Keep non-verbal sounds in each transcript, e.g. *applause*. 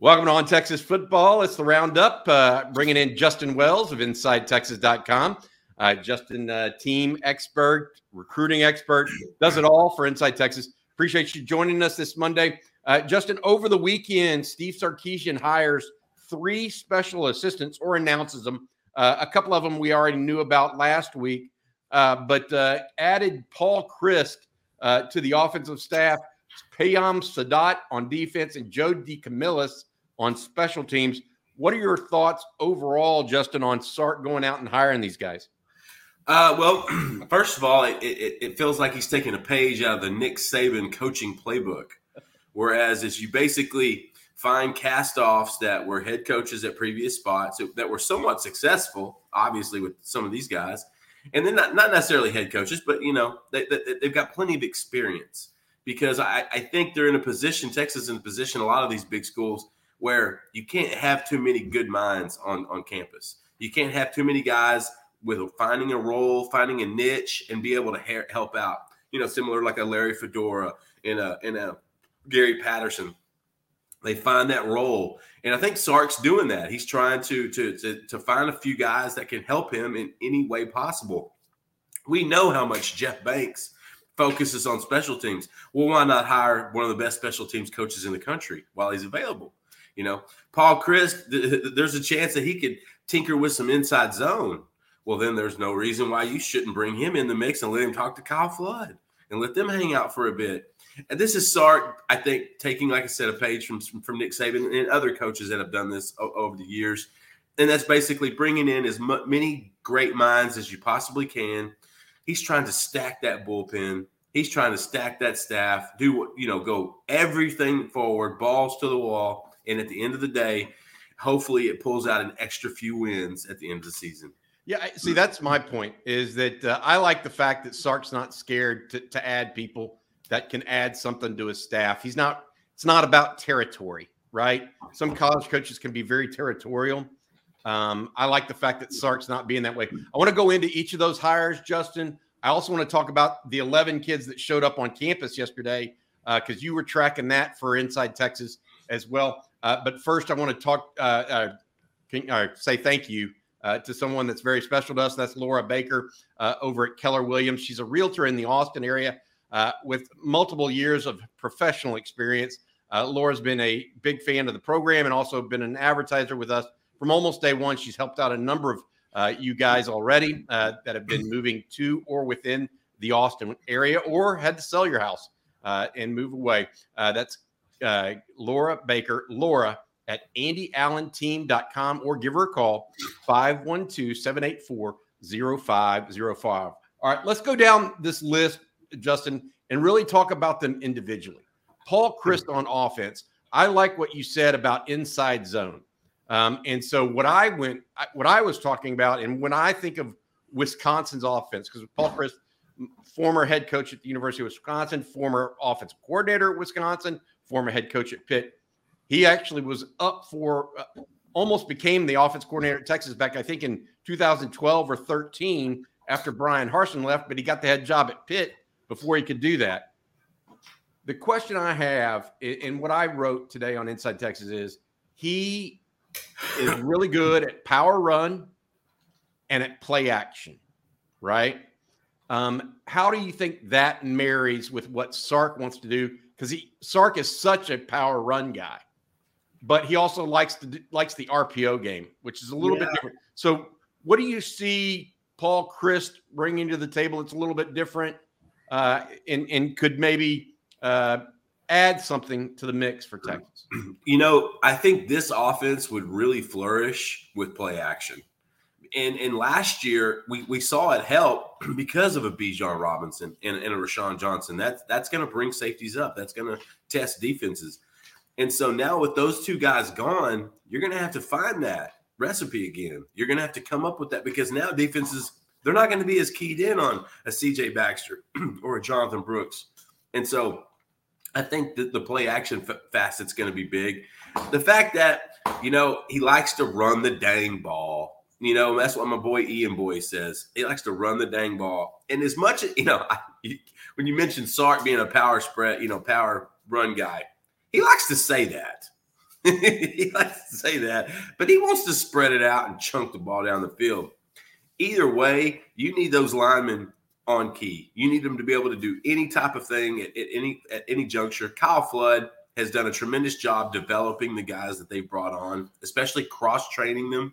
Welcome to On Texas Football. It's the roundup, uh, bringing in Justin Wells of InsideTexas.com. Uh, Justin, uh, team expert, recruiting expert, does it all for Inside Texas. Appreciate you joining us this Monday. Uh, Justin, over the weekend, Steve Sarkisian hires three special assistants or announces them. Uh, a couple of them we already knew about last week, uh, but uh, added Paul Chryst to the offensive staff, Payam Saadat on defense, and Joe DeCamillis on special teams. What are your thoughts overall, Justin, on Sark going out and hiring these guys? Uh, well, *clears throat* first of all, it, it, it, feels like he's taking a page out of the Nick Saban coaching playbook. Whereas, as you basically find cast-offs that were head coaches at previous spots that were somewhat successful, obviously with some of these guys, and then not, not necessarily head coaches, but you know they, they, have got plenty of experience. Because I, I think they're in a position, Texas is in a position, a lot of these big schools where you can't have too many good minds on, on campus. You can't have too many guys with finding a role, finding a niche, and be able to ha- help out. You know, similar like a Larry Fedora in a in a Gary Patterson. They find that role, and I think Sark's doing that. He's trying to to to, to find a few guys that can help him in any way possible. We know how much Jeff Banks focuses on special teams. Well, why not hire one of the best special teams coaches in the country while he's available? You know, Paul Chryst, there's a chance that he could tinker with some inside zone. Well, then there's no reason why you shouldn't bring him in the mix and let him talk to Kyle Flood and let them hang out for a bit. And this is Sark, I think, taking, like I said, a page from, from Nick Saban and other coaches that have done this over the years. And that's basically bringing in as many great minds as you possibly can. He's trying to stack that bullpen. He's trying to stack that staff, do you know, go everything forward, balls to the wall and at the end of the day, hopefully it pulls out an extra few wins at the end of the season. Yeah, see, that's my point. Is that uh, I like the fact that Sark's not scared to, to add people that can add something to his staff. He's not. It's not about territory, right? Some college coaches can be very territorial. Um, I like the fact that Sark's not being that way. I want to go into each of those hires, Justin. I also want to talk about the 11 kids that showed up on campus yesterday because uh, you were tracking that for Inside Texas as well. Uh, but first, I want to talk, uh, uh, can, uh, say thank you uh, to someone that's very special to us. That's Laura Baker uh, over at Keller Williams. She's a realtor in the Austin area with multiple years of professional experience. Laura's been a big fan of the program and also been an advertiser with us from almost day one. She's helped out a number of you guys already that have been moving to or within the Austin area or had to sell your house and move away. that's uh, Laura Baker, Laura at andyallenteam.com or give her a call 512 784 0505. All right, let's go down this list, Justin, and really talk about them individually. Paul Chryst on offense. I like what you said about inside zone. Um, and so what I went, what I was talking about, and when I think of Wisconsin's offense, because Paul Chryst, former head coach at the University of Wisconsin, former offensive coordinator at Wisconsin, former head coach at Pitt. He actually was up for uh, almost became the offense coordinator at Texas back, I think, in 2012 or 13 after Bryan Harsin left, but he got the head job at Pitt before he could do that. The question I have, and what I wrote today on Inside Texas is he is really good at power run and at play action, right? Um, how do you think that marries with what Sark wants to do? Because he Sark is such a power run guy, but he also likes the likes the RPO game, which is a little yeah. bit different. So, what do you see Paul Chryst bringing to the table? It's a little bit different, uh, and and could maybe uh, add something to the mix for Texas. *clears throat* You know, I think this offense would really flourish with play action and and last year we, we saw it help *clears throat* because of a Bijan Robinson and, and a Roschon Johnson. That's that's going to bring safeties up. That's going to test defenses. And so now with those two guys gone, you're going to have to find that recipe again. You're going to have to come up with that because now defenses they're not going to be as keyed in on a CJ Baxter *clears throat* or a Jonathan Brooks. And so I think that the play action facet's going to be big. The fact that you know he likes to run the dang ball you know, that's what my boy Ian Boyd says. He likes to run the dang ball. And as much as, you know, I, when you mentioned Sark being a power spread, you know, power run guy, he likes to say that. *laughs* he likes to say that, but he wants to spread it out and chunk the ball down the field. Either way, you need those linemen on key. You need them to be able to do any type of thing at, at any at any juncture. Kyle Flood has done a tremendous job developing the guys that they've brought on, especially cross training them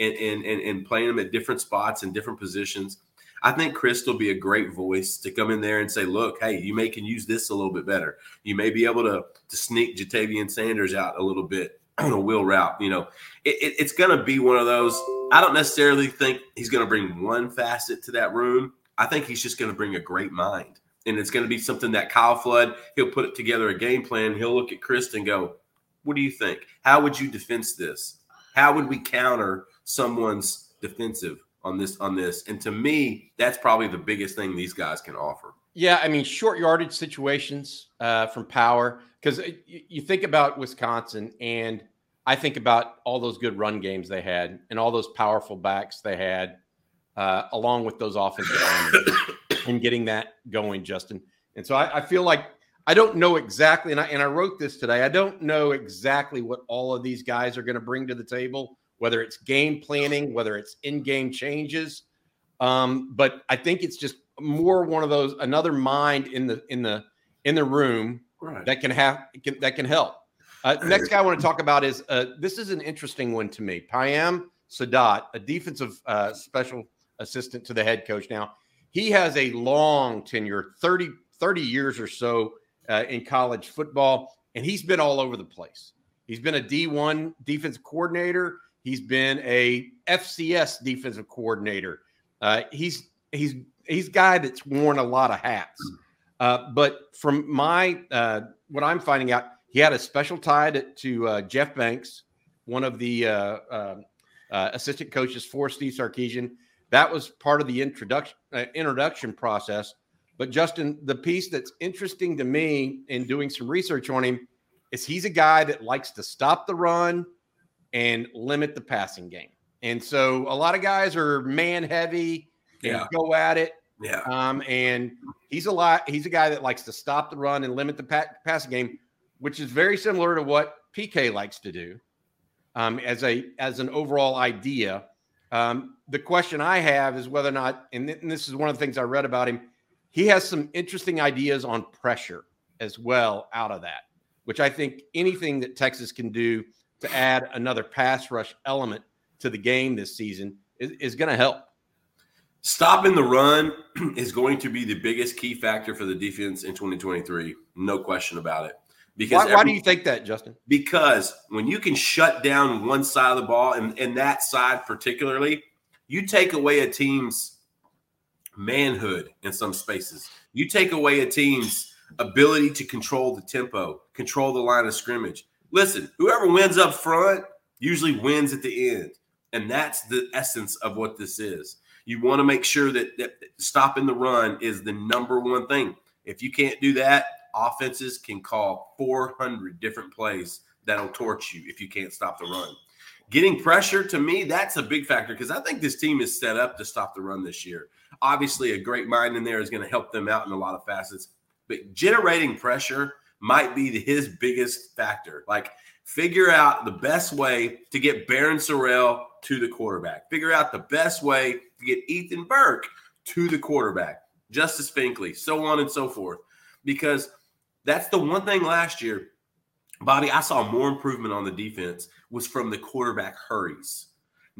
and, and, and, and playing them at different spots and different positions. I think Chris will be a great voice to come in there and say, look, hey, you may can use this a little bit better. You may be able to, to sneak Ja'Tavion Sanders out a little bit *clears throat* on a wheel route. You know, it, it, it's going to be one of those. I don't necessarily think he's going to bring one facet to that room. I think he's just going to bring a great mind. And it's going to be something that Kyle Flood, he'll put together a game plan. He'll look at Chris and go, what do you think? How would you defense this? How would we counter someone's defensive on this on this. And to me, that's probably the biggest thing these guys can offer. Yeah, I mean, short yardage situations uh, from power because uh, you think about Wisconsin, and I think about all those good run games they had and all those powerful backs they had, uh, along with those offensive and getting that going, Justin. And so I, I feel like I don't know exactly, and I and I wrote this today. I don't know exactly what all of these guys are going to bring to the table whether it's game planning, whether it's in-game changes. Um, but I think it's just more one of those another mind in the in the in the room right. that can have can, that can help. Uh, next guy I want to talk about is uh, this is an interesting one to me. Payam Saadat, a defensive uh, special assistant to the head coach. Now he has a long tenure 30, 30 years or so uh, in college football, and he's been all over the place. He's been a D1 defensive coordinator. He's been a FCS defensive coordinator. Uh, he's he's he's a guy that's worn a lot of hats. Uh, but from my uh, what I'm finding out, he had a special tie to, to uh, Jeff Banks, one of the uh, uh, assistant coaches for Steve Sarkisian. That was part of the introduction introduction process. But Justin, the piece that's interesting to me in doing some research on him is he's a guy that likes to stop the run and limit the passing game. And so a lot of guys are man heavy and yeah. go at it. Yeah. Um, and he's a lot. He's a guy that likes to stop the run and limit the pa- passing game, which is very similar to what PK likes to do. Um, as a as an overall idea. Um, the question I have is whether or not, and, th- and this is one of the things I read about him. He has some interesting ideas on pressure as well out of that, which I think anything that Texas can do to add another pass rush element to the game this season is, is going to help. Stopping the run *clears throat* is going to be the biggest key factor for the defense in 2023. No question about it. Because why, every, why do you think that, Justin? Because when you can shut down one side of the ball, and, and that side particularly, you take away a team's manhood in some spaces. You take away a team's ability to control the tempo, control the line of scrimmage. Listen, whoever wins up front usually wins at the end. And that's the essence of what this is. You want to make sure that, that stopping the run is the number one thing. If you can't do that, offenses can call 400 different plays that'll torch you if you can't stop the run. Getting pressure to me, that's a big factor because I think this team is set up to stop the run this year. Obviously, a great mind in there is going to help them out in a lot of facets, but generating pressure might be his biggest factor. Like, figure out the best way to get Barryn Sorrell to the quarterback. Figure out the best way to get Ethan Burke to the quarterback, Justice Finkley, so on and so forth. Because that's the one thing last year, Bobby, I saw more improvement on the defense was from the quarterback hurries.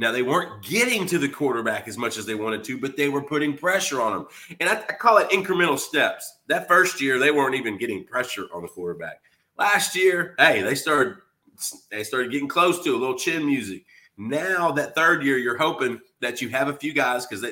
Now they weren't getting to the quarterback as much as they wanted to, but they were putting pressure on him. And I, I, call it incremental steps. That first year, they weren't even getting pressure on the quarterback. Last year, hey, they started they started getting close to a little chin music. Now that third year, you're hoping that you have a few guys because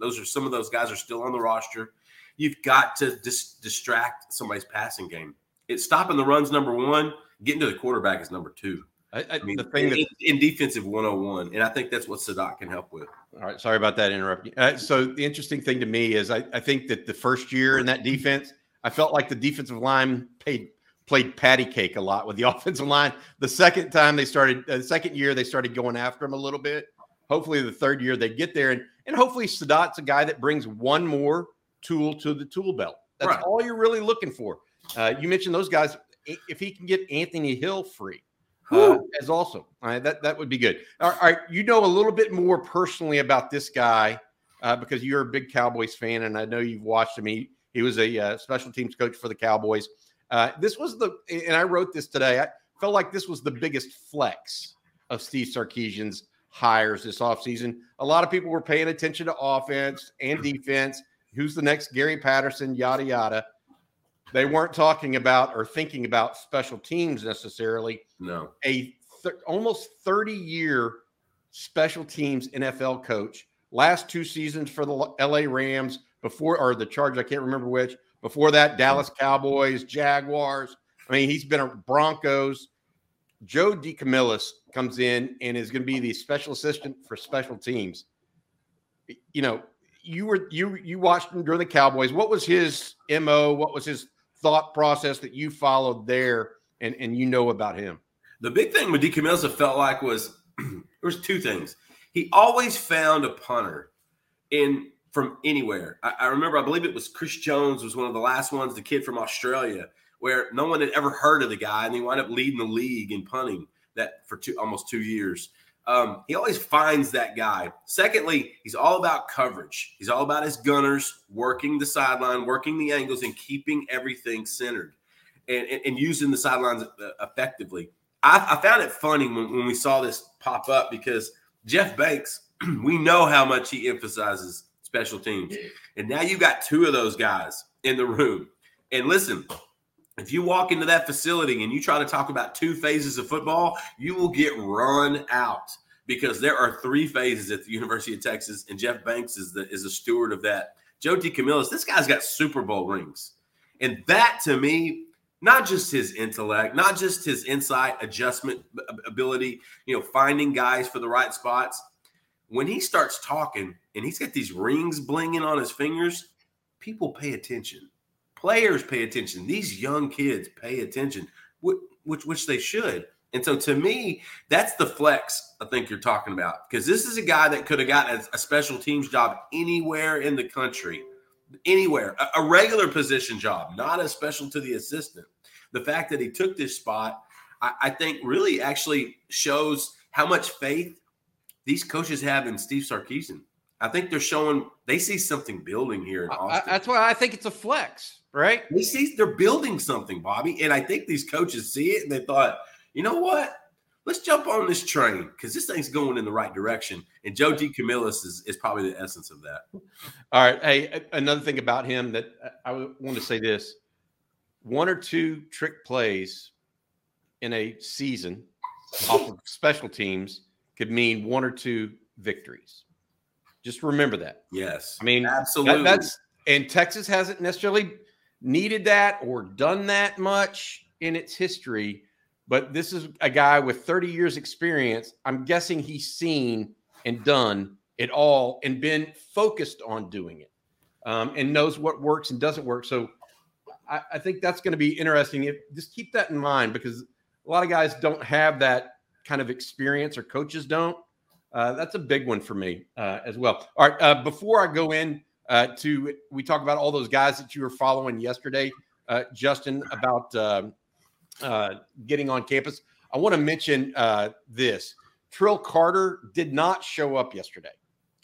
those are some of those guys are still on the roster. You've got to dis- distract somebody's passing game. It's stopping the runs number one. Getting to the quarterback is number two. I, I, mean, the thing that, in, defensive 101, and I think that's what Saadat can help with. All right, sorry about that interrupting. Uh, so the interesting thing to me is I, I think that the first year in that defense, I felt like the defensive line paid played patty cake a lot with the *laughs* offensive line. The second time they started, uh, the second year they started going after him a little bit. Hopefully, the third year they get there, and and hopefully Saadat's a guy that brings one more tool to the tool belt. That's right. all you're really looking for. Uh, you mentioned those guys. If he can get Anthony Hill free, uh, as also. that that would be good. All right, you know a little bit more personally about this guy uh, because you're a big Cowboys fan, and I know you've watched him. He he was a uh, special teams coach for the Cowboys. Uh, this was the, and I wrote this today. I felt like this was the biggest flex of Steve Sarkisian's hires this offseason. A lot of people were paying attention to offense and defense. Who's the next Gary Patterson? Yada yada. They weren't talking about or thinking about special teams necessarily. No. A th- almost 30 year special teams NFL coach. Last two seasons for the LA Rams, before or the Charge, I can't remember which. Before that, Dallas mm. Cowboys, Jaguars. I mean, he's been a Broncos. Joe DeCamillis comes in and is going to be the special assistant for special teams. You know, you were you you watched him during the Cowboys. What was his mo? What was his thought process that you followed there, and and you know about him? The big thing with DeCamillis felt like was *clears throat* there was two things. He always found a punter in from anywhere. I, I, remember, I believe it was Chris Jones was one of the last ones, the kid from Australia, where no one had ever heard of the guy, and he wound up leading the league in punting that for two, almost two years. Um, he always finds that guy. Secondly, he's all about coverage. He's all about his gunners working the sideline, working the angles, and keeping everything centered and, and, and using the sidelines uh, effectively. I, I found it funny when, when we saw this pop up because Jeff Banks, *clears throat* we know how much he emphasizes special teams. And now you've got two of those guys in the room. And listen, if you walk into that facility and you try to talk about two phases of football, you will get run out because there are three phases at the University of Texas, and Jeff Banks is the is a steward of that. Joe DeCamillis, this guy's got Super Bowl rings, and that to me, not just his intellect, not just his insight, adjustment ability, you know, finding guys for the right spots. When he starts talking, and he's got these rings blinging on his fingers, people pay attention. Players pay attention. These young kids pay attention, which, which, they should. And so to me, that's the flex I think you're talking about because this is a guy that could have gotten a, special teams job anywhere in the country, anywhere, a, a regular position job, not a special to the assistant. The fact that he took this spot, I, I think, really actually shows how much faith these coaches have in Steve Sarkisian. I think they're showing they see something building here in Austin. I, that's why I think it's a flex, right? They see they're building something, Bobby, and I think these coaches see it and they thought, you know what? Let's jump on this train because this thing's going in the right direction. And Joe DeCamillis is, is probably the essence of that. All right. Hey, another thing about him that I want to say this one or two trick plays in a season off of special teams could mean one or two victories. Just remember that. Yes. I mean, absolutely. That, that's and Texas hasn't necessarily needed that or done that much in its history, but this is a guy with 30 years experience. I'm guessing he's seen and done it all and been focused on doing it um, and knows what works and doesn't work. So I, I think that's going to be interesting. If, just keep that in mind because a lot of guys don't have that kind of experience or coaches don't. Uh, that's a big one for me uh, as well. All right, uh, before I go in uh, to, we talk about all those guys that you were following yesterday, uh, Justin, about um, uh, getting on campus. I want to mention this: Trill Carter did not show up yesterday.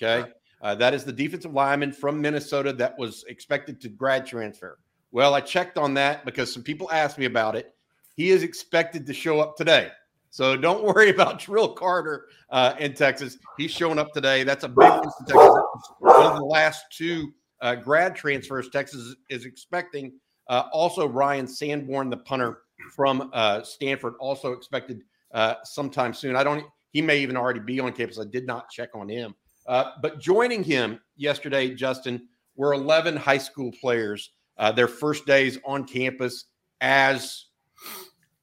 Okay, that is the defensive lineman from Minnesota that was expected to grad transfer. Well, I checked on that because some people asked me about it. He is expected to show up today. So don't worry *laughs* about Trill Carter uh, in Texas. He's showing up today. That's a big news in Texas. One of the last two uh, grad transfers Texas is expecting. Uh, also, Ryan Sanborn, the punter from uh, Stanford, also expected uh, sometime soon. I don't. He may even already be on campus. I did not check on him. Uh, but joining him yesterday, Justin, were 11 high school players. their first days on campus as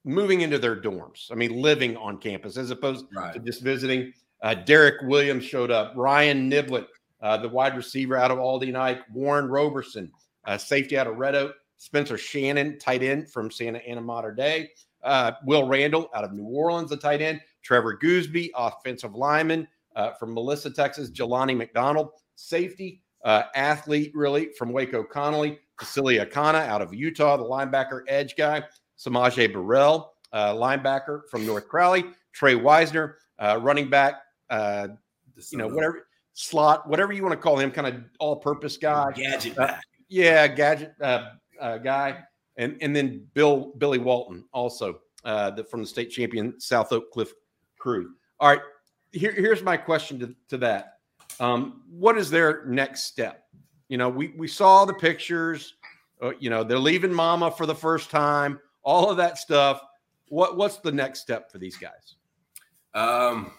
moving into their dorms. I mean, living on campus as opposed right. to just visiting. Uh, Derek Williams showed up. Ryan Niblett, uh, the wide receiver out of Aldine Ike. Warren Roberson, uh, safety out of Red Oak. Spencer Shannon, tight end from Santa Ana Mater Dei. Uh, Will Randall out of New Orleans, a tight end. Trevor Goosby, offensive lineman uh, from Melissa, Texas. Jelani McDonald, safety. Uh, athlete, really, from Waco Connally. Tausili Akana out of Utah, the linebacker edge guy. S'Maje Burrell, uh, linebacker from North Crowley, Trey Wisner, uh, running back, uh, you know, whatever slot, whatever you want to call him, kind of all-purpose guy, gadget uh, yeah, gadget uh, uh, guy, and and then Bill Billy Walton also uh, the, from the state champion South Oak Cliff crew. All right, here, here's my question to, to that. Um, what is their next step? You know, we we saw the pictures. Uh, you know, they're leaving mama for the first time. All of that stuff. What what's the next step for these guys? Um,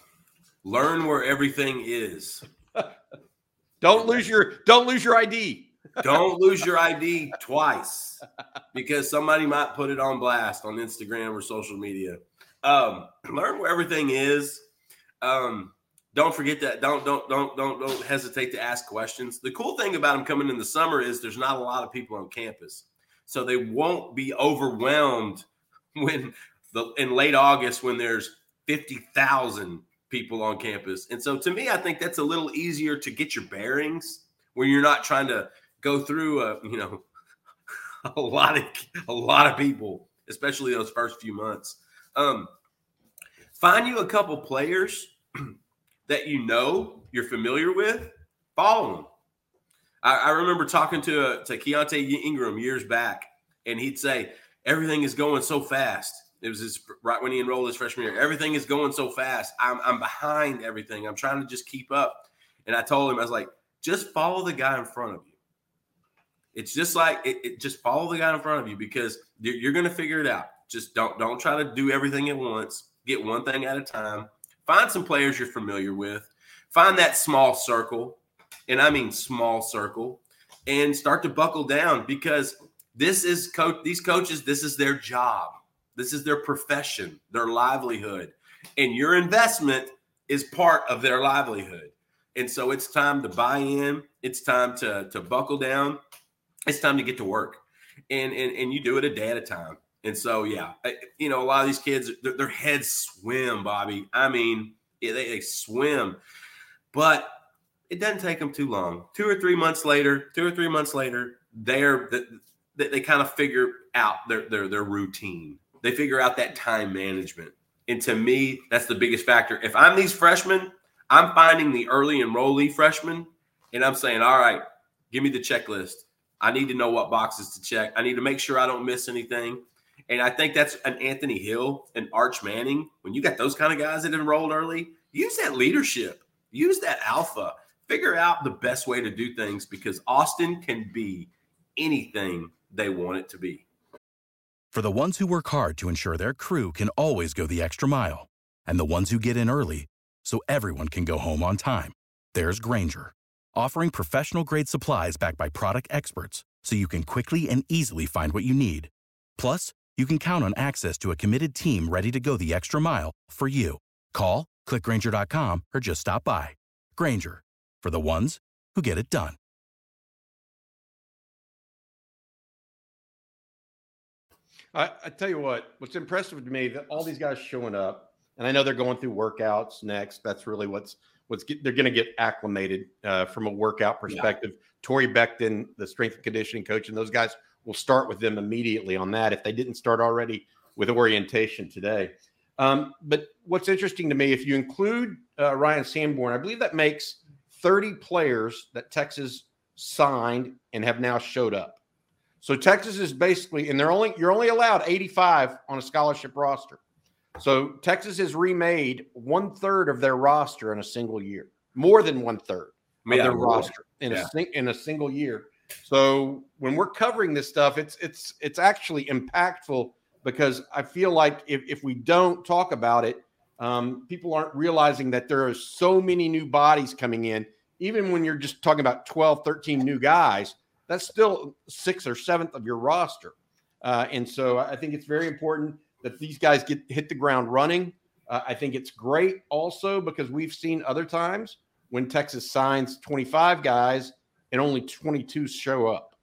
learn where everything is. *laughs* don't lose your don't lose your ID. *laughs* don't lose your ID twice because somebody might put it on blast on Instagram or social media. Um, *clears throat* learn where everything is. Um, don't forget that. Don't don't don't don't don't hesitate to ask questions. The cool thing about them coming in the summer is there's not a lot of people on campus, so they won't be overwhelmed *laughs* when the in late August when there's fifty thousand people on campus. And so to me, I think that's a little easier to get your bearings when you're not trying to go through a you know *laughs* a lot of a lot of people, especially those first few months. Um, find you a couple players *clears throat* that you know you're familiar with, follow them. I, I remember talking to uh, to Keaontay Ingram years back, and he'd say everything is going so fast. It was his right when he enrolled his freshman year. Everything is going so fast. I'm I'm behind everything. I'm trying to just keep up. And I told him I was like, just follow the guy in front of you. It's just like it, it just follow the guy in front of you because you're, you're going to figure it out. Just don't don't try to do everything at once. Get one thing at a time. Find some players you're familiar with. Find that small circle, and I mean small circle, and start to buckle down because this is coach. These coaches, this is their job. This is their profession, their livelihood, and your investment is part of their livelihood. And so it's time to buy in. It's time to to buckle down. It's time to get to work, and and and you do it a day at a time. And so, yeah, you know, a lot of these kids, their, their heads swim, Bobby. I mean, yeah, they, they swim, but it doesn't take them too long. Two or three months later, two or three months later, they're they, they kind of figure out their, their their routine. They figure out that time management. And to me, that's the biggest factor. If I'm these freshmen, I'm finding the early enrollee freshmen, and I'm saying, all right, give me the checklist. I need to know what boxes to check. I need to make sure I don't miss anything. And I think that's an Anthony Hill, an Arch Manning. When you got those kind of guys that enrolled early, use that leadership, use that alpha, figure out the best way to do things because Austin can be anything they want it to be. For the ones who work hard to ensure their crew can always go the extra mile, and the ones who get in early so everyone can go home on time, there's Grainger, offering professional grade supplies backed by product experts so you can quickly and easily find what you need. Plus, you can count on access to a committed team ready to go the extra mile for you. Call, clickgrainger.com, or just stop by. Grainger, for the ones who get it done. I, I tell you what, what's impressive to me that all these guys showing up, and I know they're going through workouts next. That's really what's what's get, they're going to get acclimated uh, from a workout perspective. Yeah. Torre Becton, the strength and conditioning coach, and those guys we'll start with them immediately on that if they didn't start already with orientation today. Um, but what's interesting to me, if you include uh, Ryan Sanborn, I believe that makes 30 players that Texas signed and have now showed up. So Texas is basically, and they're only you're only allowed 85 on a scholarship roster. So Texas has remade one third of their roster in a single year, more than one third of yeah, their roster in yeah. a in a single year. So when we're covering this stuff, it's it's it's actually impactful because I feel like if, if we don't talk about it, um, people aren't realizing that there are so many new bodies coming in. Even when you're just talking about 12, 13 new guys, that's still sixth or seventh of your roster. Uh, and so I think it's very important that these guys get hit the ground running. Uh, I think it's great also because we've seen other times when Texas signs 25 guys and only 22 show up,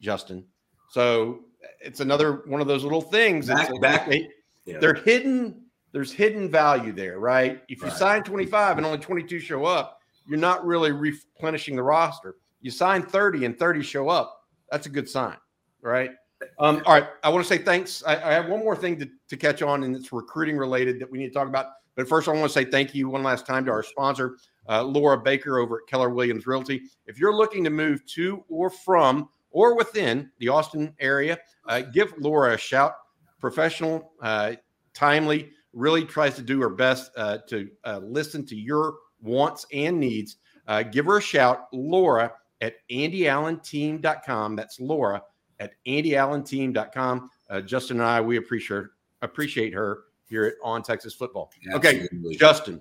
Justin. So it's another one of those little things. Back, like, back. They, yeah. They're hidden. There's hidden value there, right? If you right. sign 25 and only 22 show up, you're not really replenishing the roster. You sign 30 and 30 show up. That's a good sign, right? Um, all right. I want to say thanks. I, I have one more thing to, to catch on, and it's recruiting related that we need to talk about. But first, I want to say thank you one last time to our sponsor, uh, Laura Baker over at Keller Williams Realty. If you're looking to move to or from or within the Austin area, uh, give Laura a shout. Professional, uh, timely, really tries to do her best uh, to uh, listen to your wants and needs. Uh, give her a shout, Laura at andyallenteam.com. That's Laura at andyallenteam.com. Uh, Justin and I, we appreciate appreciate her here at On Texas Football. Absolutely. Okay, Justin.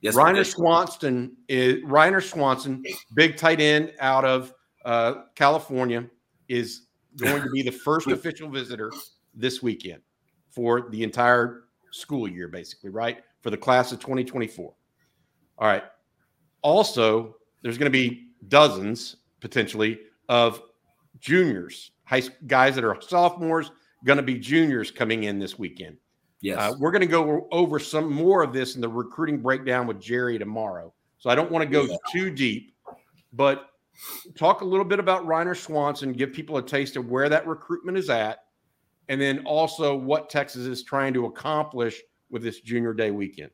Yes, Reiner. Swanson is Reiner Swanson, big tight end out of uh, California, is going to be the first *laughs* official visitor this weekend for the entire school year, basically, right? For the class of 2024. All right. Also, there's going to be dozens potentially of juniors, high guys that are sophomores, going to be juniors coming in this weekend. Yes. Uh, we're going to go over some more of this in the recruiting breakdown with Jerry tomorrow. So I don't want to go Yeah. too deep, but talk a little bit about Reiner Swanson, give people a taste of where that recruitment is at, and then also what Texas is trying to accomplish with this junior day weekend.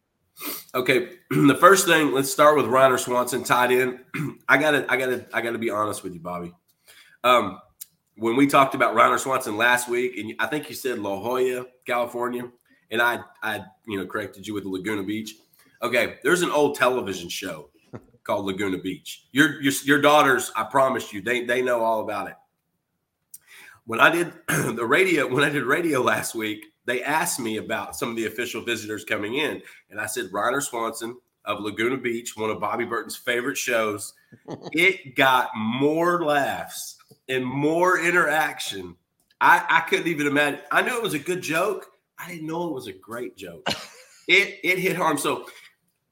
Okay, *clears throat* the first thing, let's start with Reiner Swanson tied in. *clears throat* I gotta, I gotta, I gotta be honest with you, Bobby. Um, when we talked about Reiner Swanson last week, and I think you said La Jolla, California, and I, I, you know, corrected you with Laguna Beach. Okay, there's an old television show *laughs* called Laguna Beach. Your, your, your daughters, I promised you, they, they know all about it. When I did *clears throat* the radio, when I did radio last week, they asked me about some of the official visitors coming in, and I said Reiner Swanson of Laguna Beach, one of Bobby Burton's favorite shows. *laughs* it got more laughs and more interaction. I, I couldn't even imagine. I knew it was a good joke. I didn't know it was a great joke. *laughs* it it hit home. So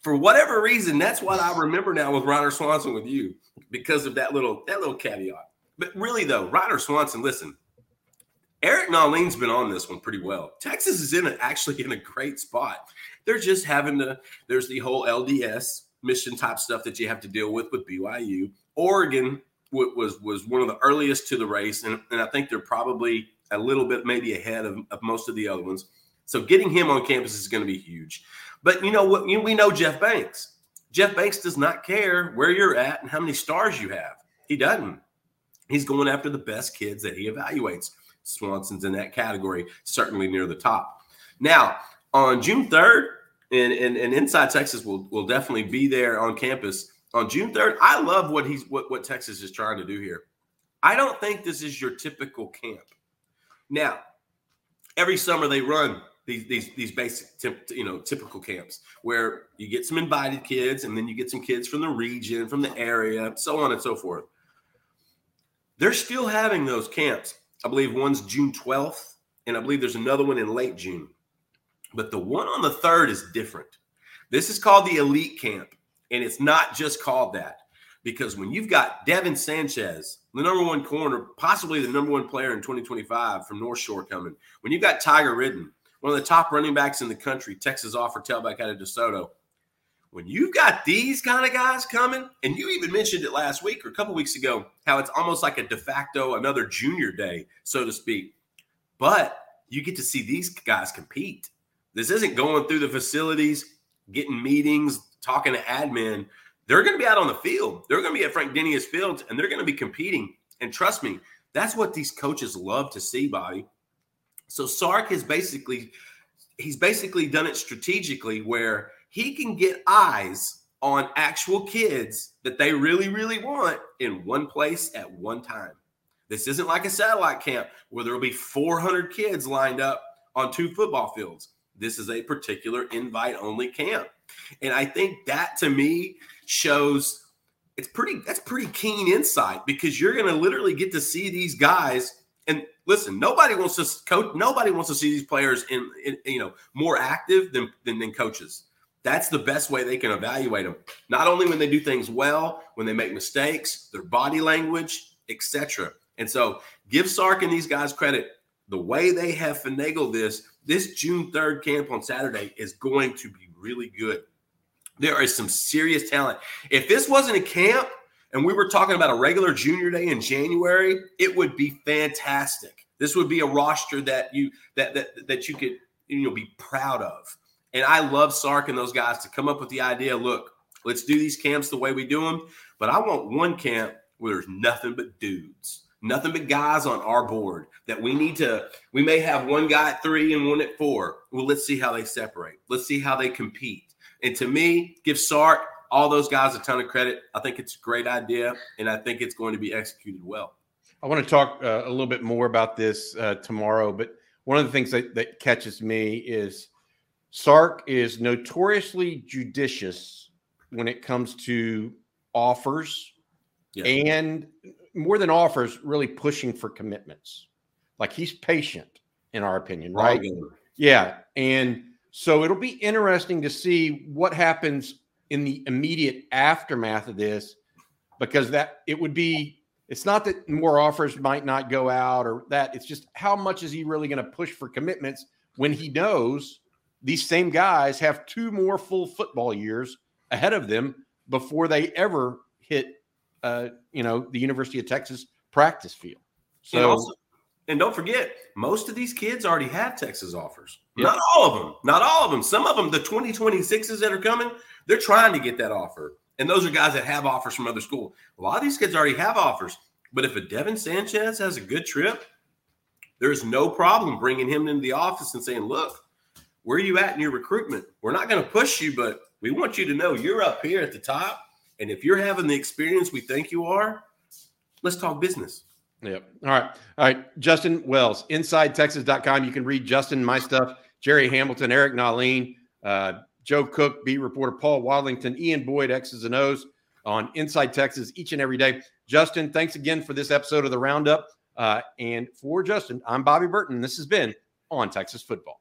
for whatever reason, that's what I remember now with Reiner Swanson with you because of that little that little caveat. But really though, Reiner Swanson, listen, Eric Nahlin's been on this one pretty well. Texas is in a, actually in a great spot. They're just having to. There's the whole LDS mission type stuff that you have to deal with with BYU. Oregon wa- was was one of the earliest to the race, and, and I think they're probably a little bit maybe ahead of, of most of the other ones. So getting him on campus is going to be huge. But you know what? You, we know Jeff Banks. Jeff Banks does not care where you're at and how many stars you have. He doesn't. He's going after the best kids that he evaluates. Swanson's in that category, certainly near the top. Now, on June 3rd, and, and, and Inside Texas will, will definitely be there on campus. On June 3rd, I love what he's what, what Texas is trying to do here. I don't think this is your typical camp. Now, every summer they run these these these basic you know typical camps where you get some invited kids and then you get some kids from the region, from the area, so on and so forth. They're still having those camps. I believe one's June 12th, and I believe there's another one in late June. But the one on the third is different. This is called the Elite Camp, and it's not just called that because when you've got Devin Sanchez, the number one corner, possibly the number one player in 2025 from North Shore coming, when you've got Tiger Ridden, one of the top running backs in the country, Texas offer tailback out of DeSoto, when you've got these kind of guys coming, and you even mentioned it last week or a couple weeks ago, how it's almost like a de facto another junior day, so to speak. But you get to see these guys compete. This isn't going through the facilities, getting meetings, talking to admin. They're going to be out on the field. They're going to be at Frank Denius Fields, and they're going to be competing. And trust me, that's what these coaches love to see, Bobby. So Sark has basically he's basically done it strategically where he can get eyes on actual kids that they really, really want in one place at one time. This isn't like a satellite camp where there will be 400 kids lined up on two football fields. This is a particular invite only camp. And I think that to me shows it's pretty that's pretty keen insight because you're going to literally get to see these guys and listen nobody wants to coach nobody wants to see these players in, in you know more active than, than than coaches that's the best way they can evaluate them not only when they do things well when they make mistakes their body language etc and so give sark and these guys credit. The way they have finagled this this june 3rd camp on saturday is going to be really good. There is some serious talent. If this wasn't a camp and we were talking about a regular junior day in January, it would be fantastic. This would be a roster that you that that that you could you know be proud of. And I love Sark and those guys to come up with the idea. Look, let's do these camps the way we do them. But I want one camp where there's nothing but dudes, nothing but guys on our board that we need to. We may have one guy at three and one at four. Well, let's see how they separate. Let's see how they compete. And to me, give Sark all those guys a ton of credit. I think it's a great idea, and I think it's going to be executed well. I want to talk uh, a little bit more about this uh, tomorrow, but one of the things that, that catches me is Sark is notoriously judicious when it comes to offers yeah. and more than offers, really pushing for commitments. Like he's patient, in our opinion, right? Yeah. And so it'll be interesting to see what happens in the immediate aftermath of this because that it would be it's not that more offers might not go out or that it's just how much is he really going to push for commitments when he knows these same guys have two more full football years ahead of them before they ever hit uh, you know the University of Texas practice field. So and, also, and don't forget, most of these kids already have Texas offers. Yep. Not all of them. Not all of them. Some of them, the 2026s that are coming, they're trying to get that offer. And those are guys that have offers from other school. A lot of these kids already have offers. But if a Devin Sanchez has a good trip, there's no problem bringing him into the office and saying, look, where are you at in your recruitment? We're not going to push you, but we want you to know you're up here at the top. And if you're having the experience we think you are, let's talk business. Yep. All right. All right. Justin Wells, InsideTexas.com. You can read Justin, my stuff, Jerry Hamilton, Eric Nahlin, uh, Joe Cook, beat reporter Paul Wadlington, Ian Boyd, X's and O's on Inside Texas each and every day. Justin, thanks again for this episode of the Roundup. Uh, and for Justin, I'm Bobby Burton. This has been on Texas Football.